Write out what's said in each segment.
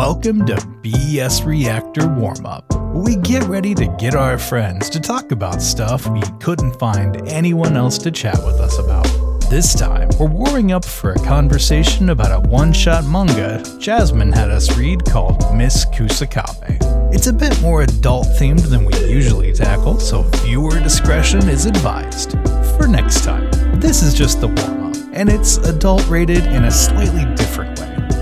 Welcome to BS Reactor Warm Up. We get ready to get our friends to talk about stuff we couldn't find anyone else to chat with us about. This time, we're warming up for a conversation about a one shot manga Jasmine had us read called Miss Kusakabe. It's a bit more adult themed than we usually tackle, so viewer discretion is advised. For next time, this is just the warm up, and it's adult rated in a slightly different.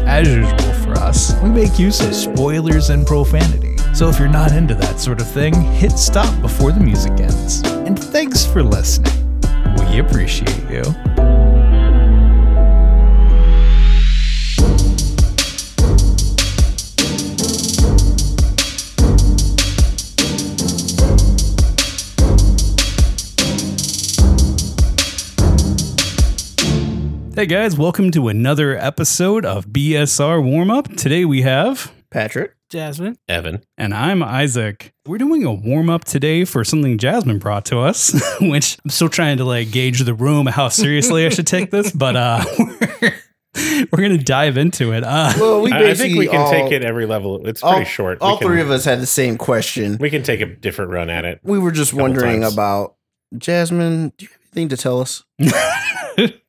As usual for us, we make use of spoilers and profanity, so if you're not into that sort of thing, hit stop before the music ends. And thanks for listening. We appreciate you. Hey guys, welcome to another episode of BSR Warm Up. Today we have Patrick. Jasmine. Evan. and I'm Isaac. We're doing a warm up today for something Jasmine brought to us, which I'm still trying to like gauge the room how seriously I should take this, but uh we're, we're gonna dive into it. Uh Well, we I, I think we can all, take it every level. It's pretty all, short. All we can, three of us had the same question. We can take a different run at it. We were just wondering times. about Jasmine. Do you have anything to tell us?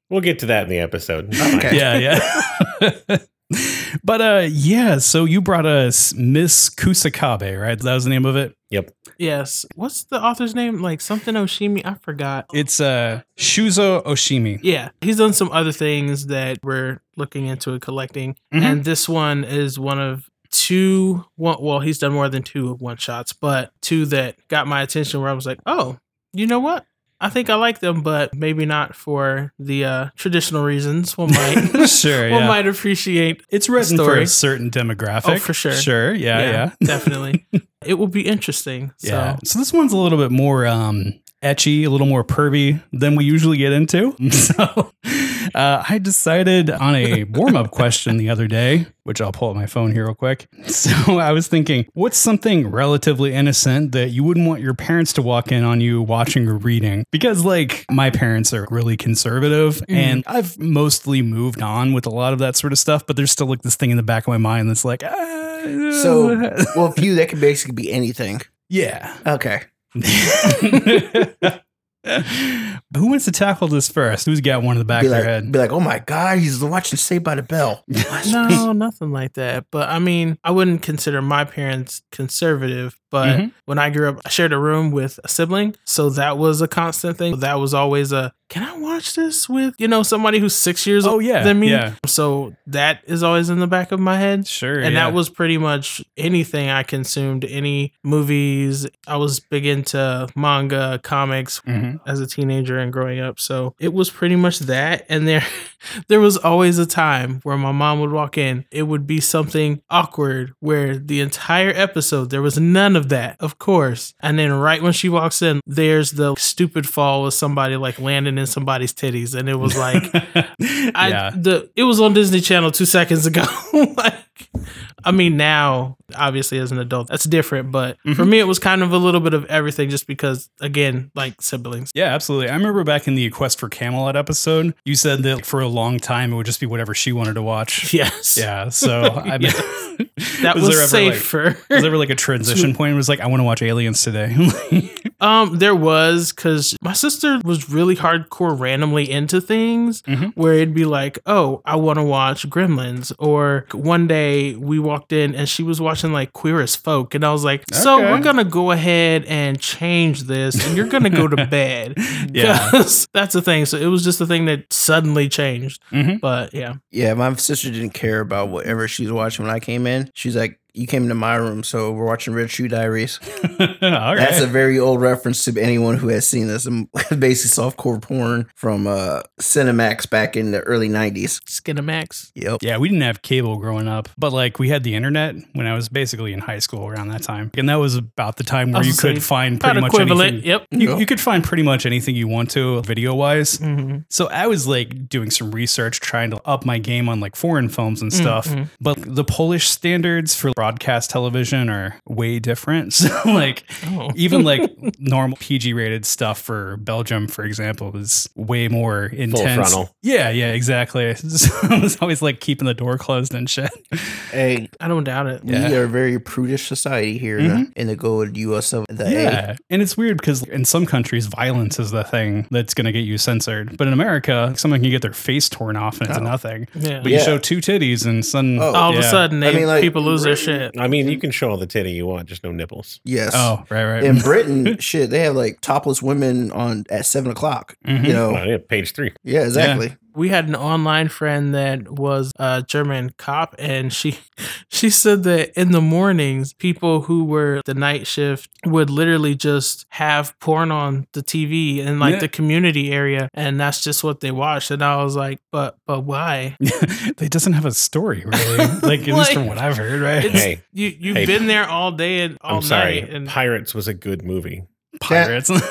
We'll get to that in the episode. Okay. yeah, yeah. but uh yeah, so you brought us Miss Kusakabe, right? That was the name of it. Yep. Yes. What's the author's name? Like something Oshimi? I forgot. It's uh Shuzo Oshimi. yeah, he's done some other things that we're looking into and collecting, Mhm. and this one is one of two. One, well, he's done more than two one shots, but two that got my attention where I was like, oh, you know what? I think I like them, but maybe not for the uh, traditional reasons. One might, sure, one yeah. might appreciate. It's written for story. a certain demographic. Oh, for sure. Sure, yeah, yeah. definitely. it will be interesting. Yeah. So So this one's a little bit more um ecchi, a little more pervy than we usually get into. So uh, I decided on a warm up question the other day, which I'll pull up my phone here real quick. So I was thinking, what's something relatively innocent that you wouldn't want your parents to walk in on you watching or reading? Because like my parents are really conservative and I've mostly moved on with a lot of that sort of stuff, but there's still like this thing in the back of my mind that's like, ah, So, well, for you, that could basically be anything. yeah. Okay. Who wants to tackle this first? Who's got one in the back Be of their head? be like, oh my God, he's watching Saved by the Bell. no, nothing like that. But I mean, I wouldn't consider my parents conservative. But Mhm. when I grew up, I shared a room with a sibling, so that was a constant thing. That was always a can I watch this with you know somebody who's six years Oh, older yeah, than me? yeah. So that is always in the back of my head. Sure. And yeah. that was pretty much anything I consumed, any movies. I was big into manga, comics, Mhm. as a teenager and growing up. So it was pretty much that. And there there was always a time where my mom would walk in. It would be something awkward where the entire episode there was none of that, of course. And then right when she walks in, there's the stupid fall with somebody like landing in somebody's titties. And it was like I yeah. the it was on Disney Channel two seconds ago. like I mean now, obviously as an adult, that's different. But for Mhm. me it was kind of a little bit of everything just because again, like siblings. Yeah, absolutely. I remember back in the Quest for Camelot episode, you said that for a long time it would just be whatever she wanted to watch. Yes. Yeah. So I mean, That was, there ever, like- safer. was there ever like a transition point? It was like, I want to watch Aliens today. um, there was because my sister was really hardcore randomly into things Mhm. where it'd be like, oh, I want to watch Gremlins. Or one day we walked in and she was watching like Queer as Folk. And I was like, so Okay. we're going to go ahead and change this and you're going to go to bed. Yeah. 'Cause that's the thing. So it was just a thing that suddenly changed. Mhm. But yeah. Yeah, my sister didn't care about whatever she was watching when I came in. She's like, you came into my room, so we're watching Red Shoe Diaries. All right. That's a very old reference to anyone who has seen this. Basically, softcore porn from uh, Cinemax back in the early 90s. Cinemax. Yep. Yeah, we didn't have cable growing up, but like we had the internet when I was basically in high school around that time. And that was about the time where you could find pretty much equivalent. anything. Yep. You, Yeah. you could find pretty much anything you want to video wise. hmm So I was like doing some research trying to up my game on like foreign films and stuff. Mhm. But the Polish standards for broadcast television are way different. So like Oh. even like normal PG rated stuff for Belgium, for example, is way more intense. frontal. Yeah, yeah, exactly. So I was always like keeping the door closed and shit. Hey, I don't doubt it. we Yeah. are a very prudish society here in, the, in the good US of the A. And it's weird because in some countries, violence is the thing that's going to get you censored. But in America, someone can get their face torn off and it's Oh. nothing. Yeah. But you show two titties and sudden. Oh. All of a sudden, they, I mean, like, people lose their shit. I mean, you can show all the titty you want, just no nipples. Yes. Oh, right, right. In Britain, shit, they have like topless women on at seven o'clock. Mhm. You know, Oh, yeah, page three. yeah, exactly. We had an online friend that was a German cop, and she she said that in the mornings, people who were the night shift would literally just have porn on the TV in like Yeah. the community area, and that's just what they watched. And I was like, but but why? they doesn't have a story, really. Like, at least from what I've heard, right? Hey. you you've Hey. been there all day and all I'm sorry. night, and Pirates was a good movie. Pirates.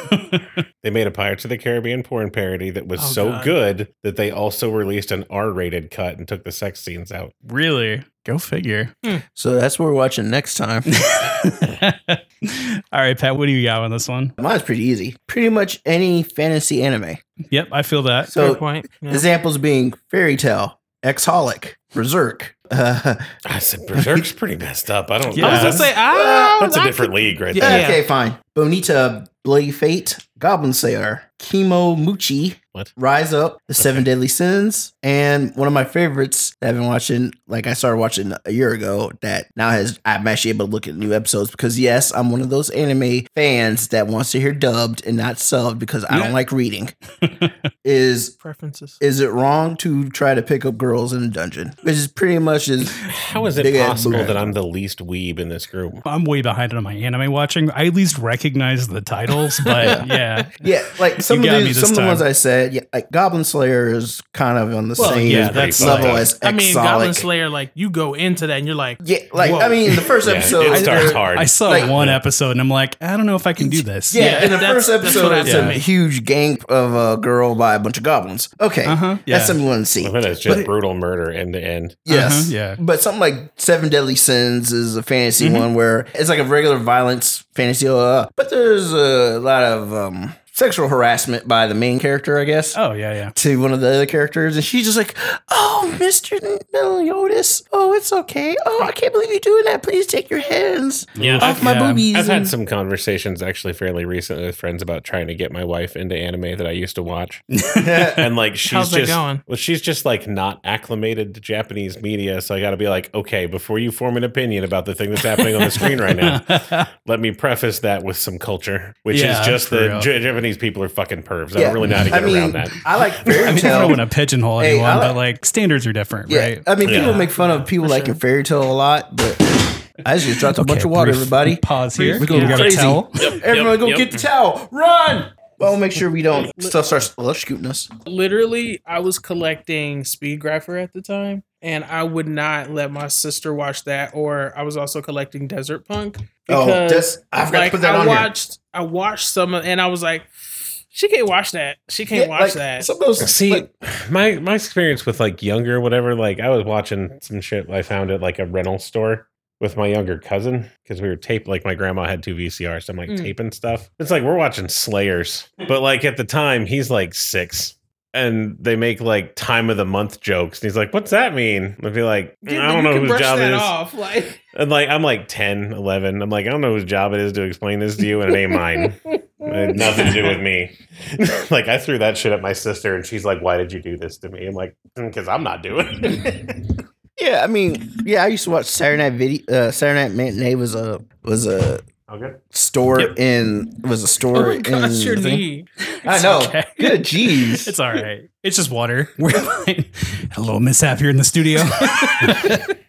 They made a Pirates of the Caribbean porn parody that was Oh, so God. good that they also released an R-rated cut and took the sex scenes out. really? Go figure. Hmm. So that's what we're watching next time. All right, Pat, what do you got on this one? Mine's pretty easy. Pretty much any fantasy anime. Yep, I feel that. Fair So point. Yeah. examples being Fairy Tail, xxxHolic, Berserk. Uh, I said Berserk's pretty messed up. I don't. Yeah. I was gonna say, ah, that's a I different could- league right Yeah. there. okay, fine. Bonita, Bloody Fate, Goblin Slayer, Chemo Muchi, What? Rise Up, The Seven Deadly Sins, and one of my favorites that I've been watching, like I started watching a year ago, that now has I'm actually able to look at new episodes because yes, I'm one of those anime fans that wants to hear dubbed and not subbed because I Yeah. don't like reading. is preferences. is it wrong to try to pick up girls in a dungeon? Which is pretty much is How is it possible that I'm the least weeb in this group? I'm way behind on my anime watching. I at least recognize the titles, but yeah. yeah, like some of got the me this some of the ones I said, yeah, like Goblin Slayer is kind of on the Well, same yeah, that's level fine. as I mean, Goblin Slayer, like you go into that and you're like, Yeah, like Whoa. I mean, the first Yeah, episode, it starts there- hard. I saw Like- one episode and I'm like, I don't know if I can do this. Yeah, Yeah, in the first episode, what it's a huge gang of a girl by a bunch of goblins. Okay, Uh-huh, yeah. that's something you want to see. Well, it's just But- brutal murder end to end. Yes, Uh-huh, yeah. But something like Seven Deadly Sins is a fantasy Mhm. one where it's like a regular violence fantasy, uh, but there's a lot of um, sexual harassment by the main character, I guess. Oh, yeah, yeah. To one of the other characters, and she's just like, "Oh, Mister Meliodas, oh, it's okay. Oh, I can't believe you're doing that. Please take your hands Yeah, off my yeah. boobies." I've had some conversations actually fairly recently with friends about trying to get my wife into anime that I used to watch. And like she's How's just going? well, she's just like not acclimated to Japanese media. So I gotta be like, okay, before you form an opinion about the thing that's happening on the screen right now, let me preface that with some culture, which Yeah, is just the that real. J- Japanese people are fucking pervs. I Yeah. don't really know how to I get mean, around that. I like I fairy mean, I tale. don't want to pigeonhole Hey, anyone, like- but like standards are different, Yeah, right? I mean, people Yeah. make fun of people like liking sure. Fairy Tail a lot, but I just dropped a bunch of water, brief everybody. Pause here. We're going to yeah. grab a Crazy. towel. Everyone, go yep. get the towel. Run! Well, make sure we don't stuff starts well, shooting us. literally, I was collecting Speed Grapher at the time, and I would not let my sister watch that. Or I was also collecting Desert Punk Oh, because that's I forgot like to put that I on here. watched, I watched some, of, and I was like, she can't watch that. She can't Yeah, watch like, that. Some of those See, like, my my experience with like younger whatever, like I was watching some shit I found at like a rental store with my younger cousin because we were tape like my grandma had two VCRs. So I'm like Mm. taping stuff. It's like we're watching Slayers, but like at the time he's like six. And they make like time of the month jokes. And he's like, What's that mean? I'd be like, Dude, I don't know can whose job that it is. Off. Like, And like, I'm like 10, 11. I'm like, I don't know whose job it is to explain this to you, and it ain't mine. It had nothing to do with me. like, I threw that shit at my sister, and she's like, Why did you do this to me? I'm like, Because I'm not doing it. yeah, I mean, yeah, I used to watch Saturday Night Video. Uh, Saturday Night Matinee was a was a okay. store Yep. in was a store oh store my in. your the thing. knee. I know. okay. Good, jeez. It's all right. It's just water. We're fine. A little mishap here in the studio.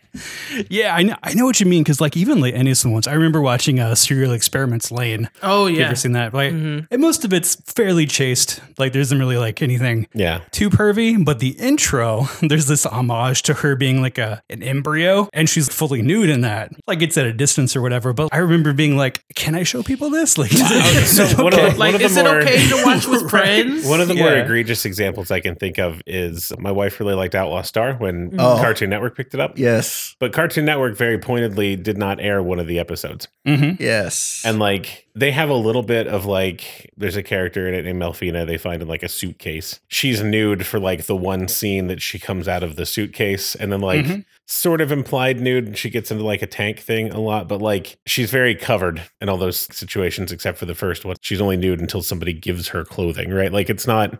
yeah, I know. I know what you mean because, like, even like innocent ones. I remember watching uh, Serial Experiments Lain. Oh yeah, You yeah. ever seen that? Like, Mhm. and most of it's fairly chaste. Like, there isn't really like anything Yeah. too pervy. But the intro, there's this homage to her being like a an embryo, and she's fully nude in that. Like, it's at a distance or whatever. But I remember being like, "Can I show people this?" Like, is it- is it one of okay? the- Like, of is the it okay to watch with Right. friends? One of the more egregious examples I can think of is my wife really liked Outlaw Star when Oh. Cartoon Network picked it up. Yes. Yes. But Cartoon Network very pointedly did not air one of the episodes. Mm-hmm. Yes. And like they have a little bit of like there's a character in it named Melfina they find in like a suitcase. She's nude for like the one scene that she comes out of the suitcase and then like Mhm. Sort of implied nude and she gets into like a tank thing a lot, but like she's very covered in all those situations except for the first one. She's only nude until somebody gives her clothing, right? Like it's not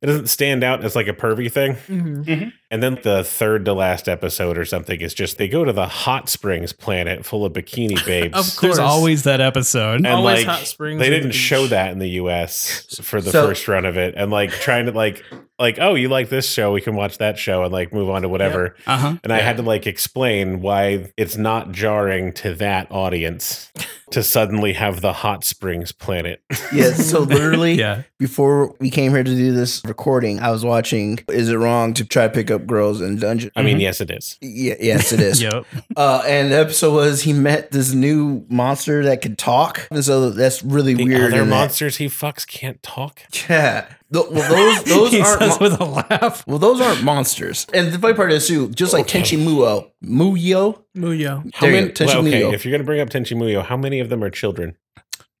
it doesn't stand out as like a pervy thing. Mhm. And then the third to last episode or something is just they go to the hot springs planet full of bikini babes. Of There's course. always that episode. and Always like hot springs they didn't beach. show that in the US for the So- first run of it and like trying to like like oh you like this show we can watch that show and like move on to whatever Uh huh. and I had to like explain why it's not jarring to that audience to suddenly have the hot springs planet yeah. So literally, Yeah. before we came here to do this recording, I was watching Is It Wrong to Try to Pick Up Girls in Dungeon? I mean Mhm. yes it is Yeah, yes, it is. Yep. Uh, and the episode was he met this new monster that could talk, and so that's really the weird. other in that- monsters he fucks can't talk Yeah. Th- well, those those he aren't. says mon- with a laugh. well, those aren't monsters. And the funny part is too, just like Okay. Tenchi Muyo, Muyo, Muyo. how many Tenchi well, okay Muyo. if you're gonna bring up Tenchi Muyo how many of them are children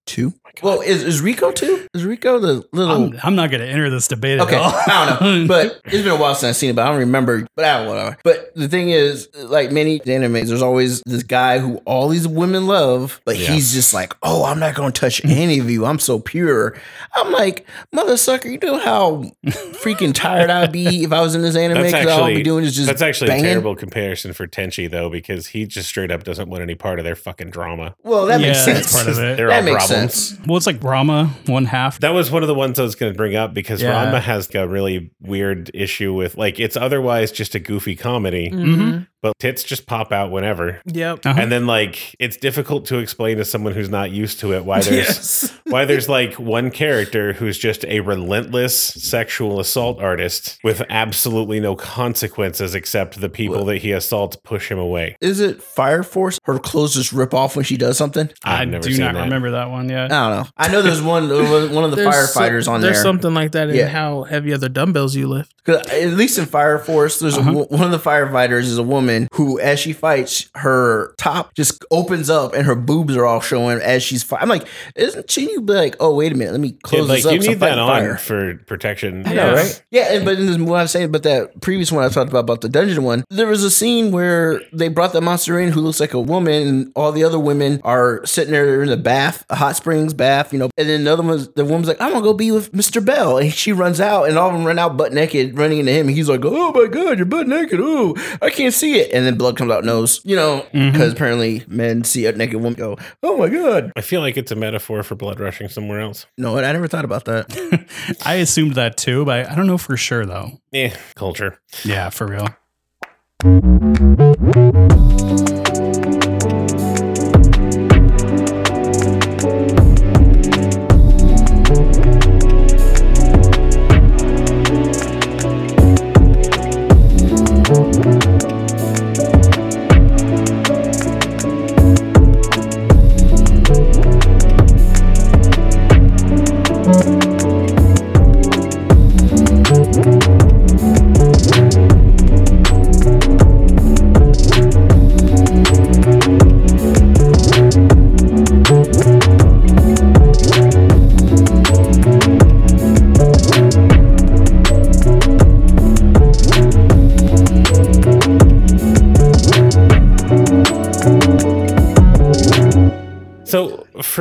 two. Oh well, is, is Rico two? Is Rico the little? I'm, I'm not going to enter this debate Okay, at all. I don't know, but it's been a while since I've seen it, but I don't remember. But I don't whatever. But the thing is, like many animes, there's always this guy who all these women love, but Yeah. he's just like, "Oh, I'm not going to touch any of you. I'm so pure." I'm like, "Mother sucker, you know how freaking tired I'd be if I was in this anime? That's Because all I'll be doing is just That's actually banging? a terrible comparison for Tenchi though, because he just straight up doesn't want any part of their fucking drama. Well, that makes sense. that's part of it. They're that all makes problems. Sense. well, it's like Ranma, one half. That was one of the ones I was going to bring up because Yeah. Ranma has a really weird issue with like it's otherwise just a goofy comedy, Mhm. But tits just pop out whenever. Yep. Uh-huh. And then like it's difficult to explain to someone who's not used to it why there's Yes. why there's like one character who's just a relentless sexual assault artist with absolutely no consequences except the people that he assaults push him away. Is it Fire Force? Her clothes just rip off when she does something. I've I never do seen not that. remember that one yet. I don't know. I know there's one one of the There's firefighters some- on There's there. There's something like that in Yeah. how heavy are the dumbbells you lift. At least in Fire Force, there's Uh-huh. a, one of the firefighters is a woman who, as she fights, her top just opens up and her boobs are all showing as she's fighting. I'm like, isn't she? You be like, oh wait a minute, let me Yeah, close like this up. you 'cause I'm need that on fire. for protection. I know, Yeah. right? Yeah, and, but in this, what I was saying about that previous one I talked about about the dungeon one, there was a scene where they brought the monster in who looks like a woman, and all the other women are sitting there in the bath, a hot springs bath, you know. And then another one, the woman's like, "I'm gonna go be with Mr. Bell," and she runs out, and all of them run out butt naked, running into him. And he's like, "Oh my god, you're butt naked! Oh, I can't see it." And then blood comes out nose, you know, because apparently men see a naked woman go, "Oh my god." I feel like it's a metaphor for blood rushing somewhere else. No, I never thought about that. I assumed that too, but I don't know for sure though. Eh, culture. Yeah, for real.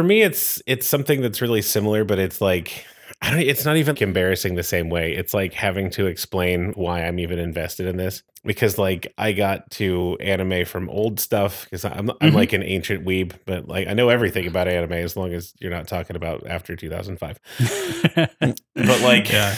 For me, it's it's something that's really similar, but it's like I don't. It's not even embarrassing the same way. It's like having to explain why I'm even invested in this because like I got to anime from old stuff because I'm I'm Mhm. like an ancient weeb, but like I know everything about anime as long as you're not talking about after 2005. But like. yeah,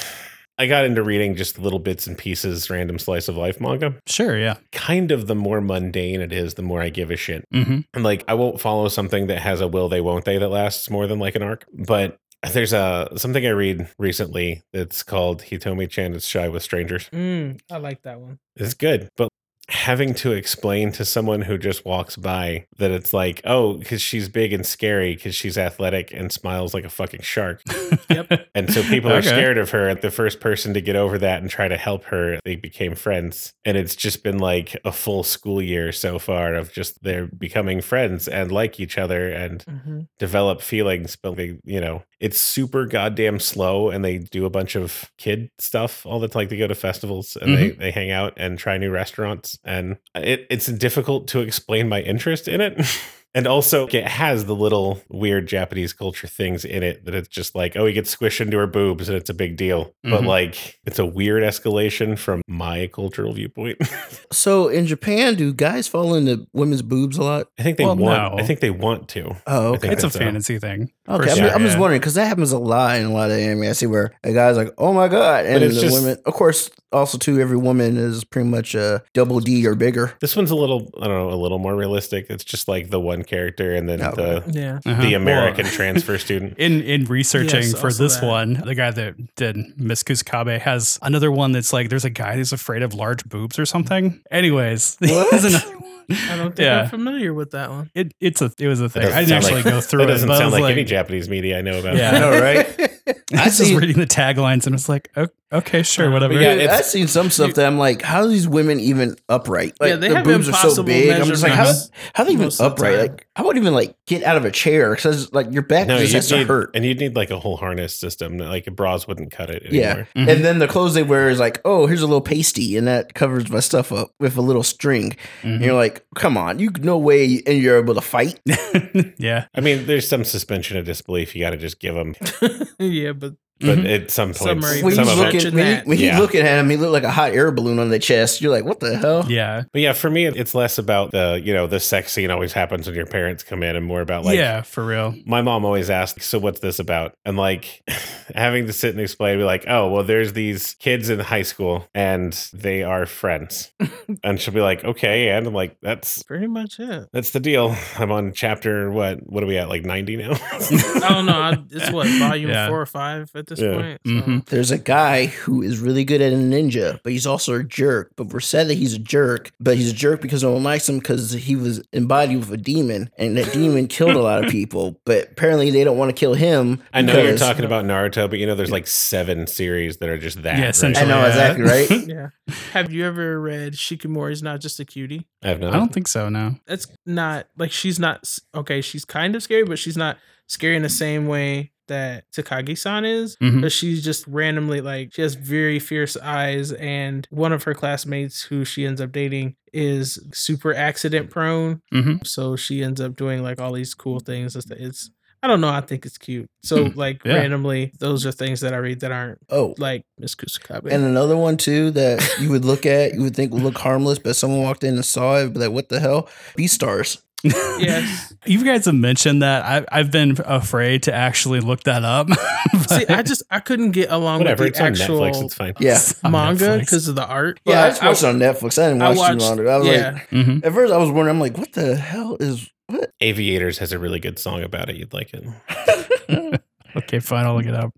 I got into reading just little bits and pieces, random slice of life manga. sure, yeah. Kind of the more mundane it is, the more I give a shit. hmm And like I won't follow something that has a will they won't they that lasts more than like an arc. But there's a something I read recently that's called Hitomi Chan is shy with strangers. Mm, I like that one. It's good. But having to explain to someone who just walks by that it's like, oh, because she's big and scary because she's athletic and smiles like a fucking shark. Yep. And so people are scared of her. The first person to get over that and try to help her, they became friends. And it's just been like a full school year so far of just they're becoming friends and like each other and hmm develop feelings. But they, you know, it's super goddamn slow and they do a bunch of kid stuff all the time. Like they go to festivals and they, they hang out and try new restaurants. And it, it's difficult to explain my interest in it. And also, it has the little weird Japanese culture things in it that it's just like, oh, he gets squished into her boobs and it's a big deal. But Mhm. like, it's a weird escalation from my cultural viewpoint. So in Japan, do guys fall into women's boobs a lot? I think they Well, want. no. I think they want to. Oh, okay. It's a that's a- fantasy thing. Okay, for I'm, sure, I'm just wondering because that happens a lot in a lot of anime. I see where a guy's like, "Oh my god," and it's the just- women, of course, also too. Every woman is pretty much a double D or bigger. This one's a little, I don't know, a little more realistic. It's just like the one character and then Okay. the Yeah. Uh-huh. the Well, American transfer student. in in researching Yes, for this that. one, the guy that did Miss Kusakabe has another one that's like there's a guy who's afraid of large boobs or something. Anyways, there's another one. I don't think Yeah. I'm familiar with that one. It it's a it was a thing. I didn't sound actually like- go through That it. doesn't but I sound was like, any Japanese media I know about. Yeah. I know, right? I I was just reading the taglines and it's like, o- okay, sure, Uh, whatever. but yeah, Dude, I've seen some stuff that I'm like, how are these women even upright? Like, Yeah, they their have boobs are so impossible big. I'm just like, how, measurements how are they even most the upright? time. Like, how about even like get out of a chair? Because like your back No, just you has to hurt. and you'd need like a whole harness system. that, Like bras wouldn't cut it Yeah. anymore. Mhm. And then the clothes they wear is like, oh, here's a little pasty, and that covers my stuff up with a little string. And Mhm. you're like, come on, you no way, and you're able to fight. yeah. I mean, there's some suspension of disbelief you got to just give them, yeah, but but Mhm. at some Some points, When some he's look- it. looking, Stretching when, you, when Yeah. you looking at him, he looked like a hot air balloon on the chest. You're like, what the hell? Yeah. But yeah, for me, it's less about the you know the sex scene always happens when your parents come in, and more about like yeah, for real. my mom always asks, "So what's this about?" And like having to sit and explain, be like, "Oh, well, there's these kids in high school, and they are friends." and she'll be like, "Okay," and I'm like, "That's pretty much it. that's the deal." I'm on chapter what? What are we at? Like ninety now? I don't know. I, it's what volume Yeah. four or five at this Yeah. point. So. Mhm. There's a guy who is really good at a ninja, but he's also a jerk. But we're said that he's a jerk, but he's a jerk because no one likes him because he was embodied with a demon, and that demon killed a lot of people. But apparently, they don't want to kill him. I know you're talking about Naruto, but you know there's like seven series that are just that. Yeah, right? I know yeah. exactly right. Yeah. Have you ever read Shikimori's Not Just a Cutie? I have no. I don't think so, no. That's not like she's not okay. She's kind of scary, but she's not scary in the same way that Takagi san is. Mhm. But she's just randomly like she has very fierce eyes, and one of her classmates who she ends up dating is super accident prone. Mhm. So she ends up doing like all these cool things. It's, it's I don't know. I think it's cute. So Hmm. like Yeah. randomly, those are things that I read that aren't Oh, like Miss Kusakabe. and another one too that you would look at, you would think would look harmless, but someone walked in and saw it, be like, what the hell? Beastars. Yes. You guys have mentioned that. I, I've been afraid to actually look that up. See, I just I couldn't get along Whatever. with It's the on actual Netflix. It's fine. Yeah. Manga because of the art. Yeah, I But just watched it on Netflix. I didn't I watch watched- too long. I was yeah. like, Mhm. at first I was wondering, I'm like, what the hell is what? Aviators has a really good song about it. You'd like it. Okay, fine. I'll look it up.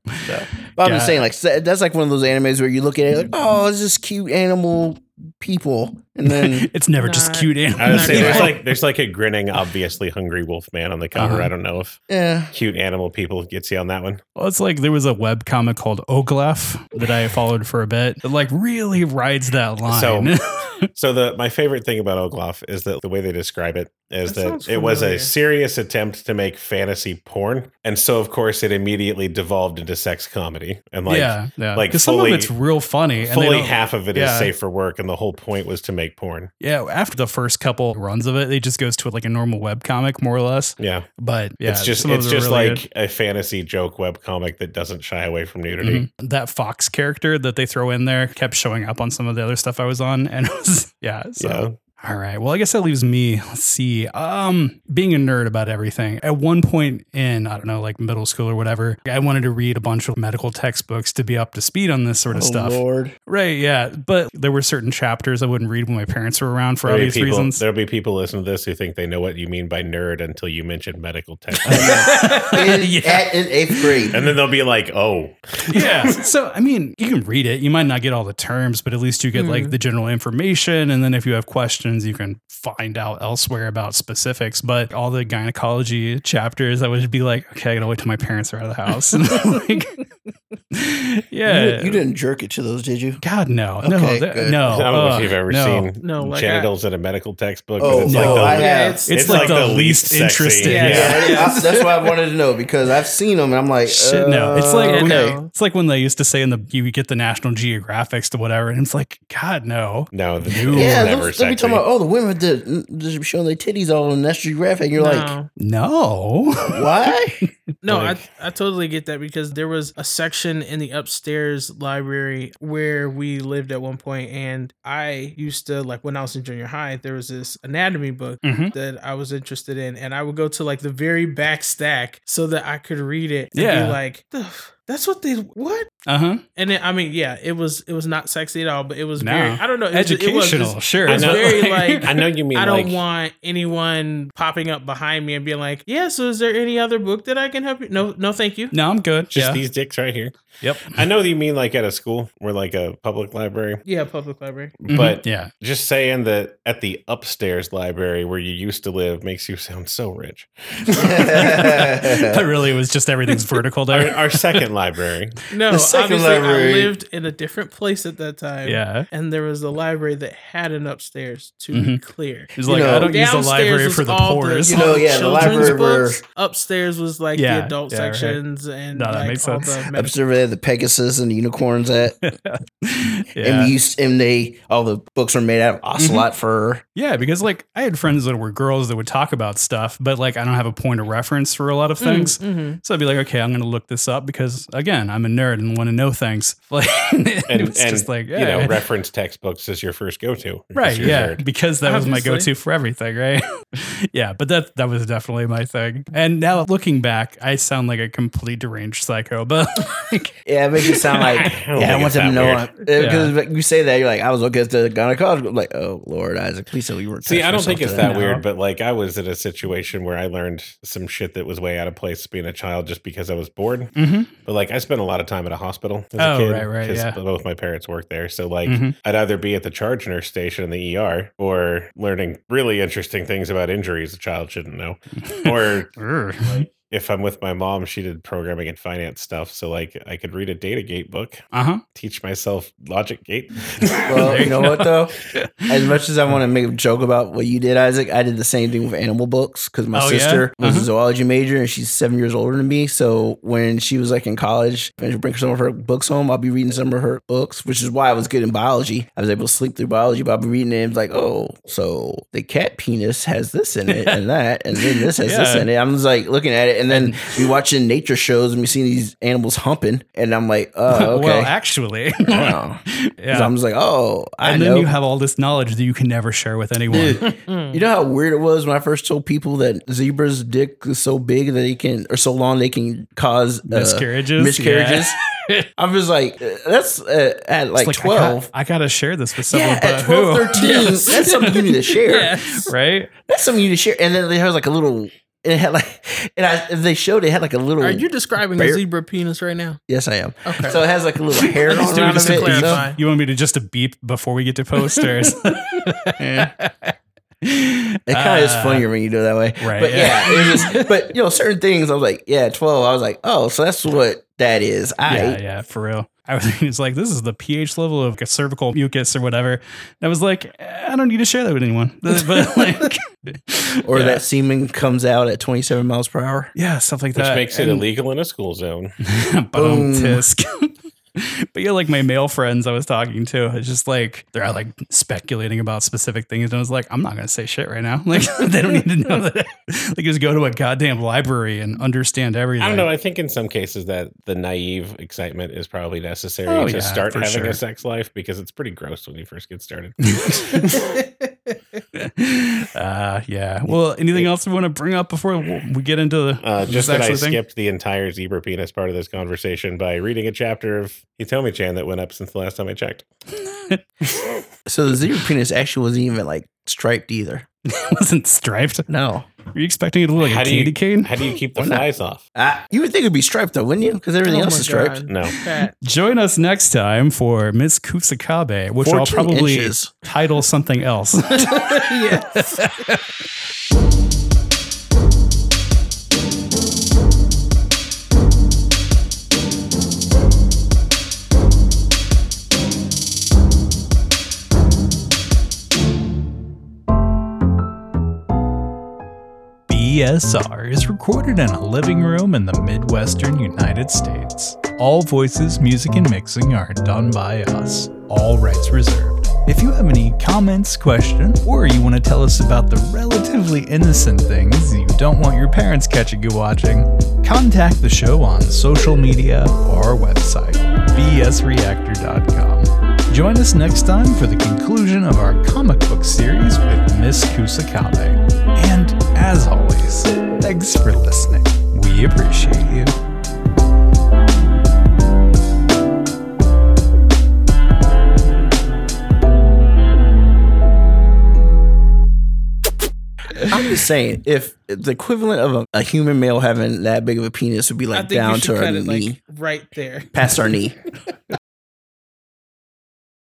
But I'm just saying, like that's like one of those animes where you look at it like, oh, it's just cute animal people, and then It's never just cute animals. I would say there's like there's like a grinning, obviously hungry wolf man on the cover. Uh-huh. I don't know if yeah, cute animal people gets you on that one. Well, it's like there was a web comic called Oglaf that I followed for a bit. It like really rides that line. So- So the my favorite thing about Oglaf is that the way they describe it is That that it was a serious attempt to make fantasy porn, and so of course it immediately devolved into sex comedy. And like yeah, yeah. like 'Cause some of it's real funny. fully half of it is yeah. safe for work, and the whole point was to make porn. Yeah, after the first couple runs of it, it just goes to like a normal web comic, more or less. Yeah, But yeah, it's just it's just really like a fantasy joke web comic that doesn't shy away from good. nudity. Mhm. that Fox character that they throw in there kept showing up on some of the other stuff I was on, and it was yeah. So Yeah. All right. Well, I guess that leaves me. Let's see. Um, being a nerd about everything. At one point in, I don't know, like middle school or whatever, I wanted to read a bunch of medical textbooks to be up to speed on this sort of Oh, stuff. Lord. Right. Yeah. But there were certain chapters I wouldn't read when my parents were around for There'll obvious people, reasons. There'll be people listening to this who think they know what you mean by nerd until you mention medical textbooks. In, Yeah. at, in eighth grade. and then they'll be like, oh, yeah. So, I mean, you can read it. You might not get all the terms, but at least you get like the general information. And then if you have questions, you can find out elsewhere about specifics. But all the gynecology chapters, I would be like, okay, I gotta wait till my parents are out of the house. like, yeah. You, you didn't jerk it to those, did you? God, no. no. Okay, th- good. no. I don't know ugh, if you've ever no. seen No, like genitals in a medical textbook. Oh, but it's no, like the, I have. it's- It's, like, the, least, sexy. interesting. Yeah. Yeah, I- that's why I wanted to know because I've seen them and I'm like, Shit, no. It's like uh, when, okay. no. it's like when they used to say in the you get the National Geographics to whatever, and it's like, God, no. No, the, No. it's Yeah, never they'll, they'll be talking about, oh, the women did, just showing their titties all in National Geographic. And you're like, no. No. why? No, Like- I, I totally get that because there was a section in the upstairs library where we lived at one point, and I used to like when I was in junior high, there was this anatomy book Mhm. that I was interested in, and I would go to like the very back stack so that I could read it and Yeah. be like, "The f- that's what they what? Uh huh. And then, I mean, yeah, it was it was not sexy at all, but it was No. very I don't know, it was, it was Educational, just- sure. it was I know. very like I know you mean I don't like want anyone popping up behind me and being like, "Yeah, so is there any other book that I can help you?" No, no, thank you. No, I'm good. just yeah. these dicks right here. Yep. I know that you mean like at a school or like a public library, Yeah, public library. Mhm. but yeah. just saying that at the upstairs library where you used to live makes you sound so rich. But really, was just everything's vertical Our, there. our second library. No, The second obviously library- I lived in a different place at that time. Yeah. And there was a library that had an upstairs, to be Mhm. clear. It's You like, know, I don't use the Downstairs library was for the all poors. You know, the yeah, the children's library where- books. Upstairs was like Yeah, the adult yeah, right. sections and No, that like makes all sense. the medical- Upstairs where they had the Pegasus and the unicorns at. And yeah. we used and they all the books were made out of ocelot fur. yeah, because like I had friends that were girls that would talk about stuff, but like I don't have a point of reference for a lot of things. Mhm. So I'd be like, okay, I'm going to look this up because again, I'm a nerd and want to know things. Like, And, it's and just like, you know, yeah. reference textbooks is your first go to. Right, yeah, because that was my go-to for everything, right? yeah, but that that was definitely my thing. And now looking back, I sound like a complete deranged psycho, but like, Yeah, it makes you sound like I yeah. I want them to know because like, you say that you're like I was looking at the gynecologist. I'm like, oh Lord, Isaac, please tell me you were. See, I don't think it's that No. weird, but like I was in a situation where I learned some shit that was way out of place being a child just because I was bored. Mhm. But like I spent a lot of time at a hospital as Oh, a kid. right, right, 'cause yeah. Both my parents worked there. So like Mhm. I'd either be at the charge nurse station in the ER or learning really interesting things about injuries a child shouldn't know. or Urgh. If I'm with my mom, she did programming and finance stuff. So like I could read a data gate book, uh-huh. teach myself logic gate. Well, you you know what though? As much as I want to make a joke about what you did, Isaac, I did the same thing with animal books because my Oh, yeah? sister was Uh-huh. a zoology major and she's seven years older than me. So when she was like in college, and she'd bring some of her books home, I'll be reading some of her books, which is why I was good in biology. I was able to sleep through biology, but I'll be reading it and it's like, oh, so the cat penis has this in it and that, and then this has this Yeah. in it. I'm just like looking at it, and then we watching nature shows and we see these animals humping, and I'm like, oh, okay. well, actually. Wow. So yeah. I'm just like, oh, I and know. then you have all this knowledge that you can never share with anyone. Dude, you know how weird it was when I first told people that zebras' dick is so big that they can, or so long they can cause uh, Miscarriages. miscarriages. Yeah. I was like, uh, that's uh, at like, It's I got- twelve. I, gotta share this with someone, Yeah, but at 12, who? 13, Yes. that's something you need to share. Yes. right? That's something you need to share. And then there was like a little, and it had like, and I, they showed it had like a little. Are you describing Bear- a zebra penis right now? yes, I am. Okay. So it has like a little hair on do it just of to it. you know? clarify. You want me to just to beep before we get to posters? It kind of is funnier when you do it that way. Uh, right, But yeah. yeah, it was just, but you know, certain things I was like, yeah, 12. I was like, oh, so that's what that is. I Yeah, yeah, for real. I was it's like, this is the pH level of a cervical mucus or whatever. And I was like, I don't need to share that with anyone. But like, or yeah. that semen comes out at 27 miles per hour. yeah, stuff like Which that. Which makes it And- illegal in a school zone. Boom, Boom. tisk. but yeah, like my male friends I was talking to, it's just like they're like speculating about specific things, and I was like, I'm not gonna say shit right now. Like they don't need to know that. like just go to a goddamn library and understand everything. I don't know. I think in some cases that the naive excitement is probably necessary Oh, to yeah, start having sure. a sex life because it's pretty gross when you first get started. Uh, yeah. Well, anything else we want to bring up before we get into the Uh, just that I thing? skipped the entire zebra penis part of this conversation by reading a chapter of Hitomi Chan that went up since the last time I checked. So the zebra penis actually wasn't even like striped either. It wasn't striped. No. Were you expecting it to look like How a do you- candy cane? How do you keep the Why flies off? Ah, you would think it'd be striped though, wouldn't you? Because everything Oh else my is striped. God. No. Join us next time for Miss Kusakabe, which I'll probably inches. title something else. yes. BSR is recorded in a living room in the Midwestern United States. All voices, music, and mixing are done by us. All rights reserved. If you have any comments, questions, or you want to tell us about the relatively innocent things you don't want your parents catching you watching, contact the show on social media or our website, bsreactor.com. Join us next time for the conclusion of our comic book series with Miss Kusakabe. And as always, thanks for listening. We appreciate you. I'm just saying, if the equivalent of a, a human male having that big of a penis would be like down to our knee, like right there. past our knee.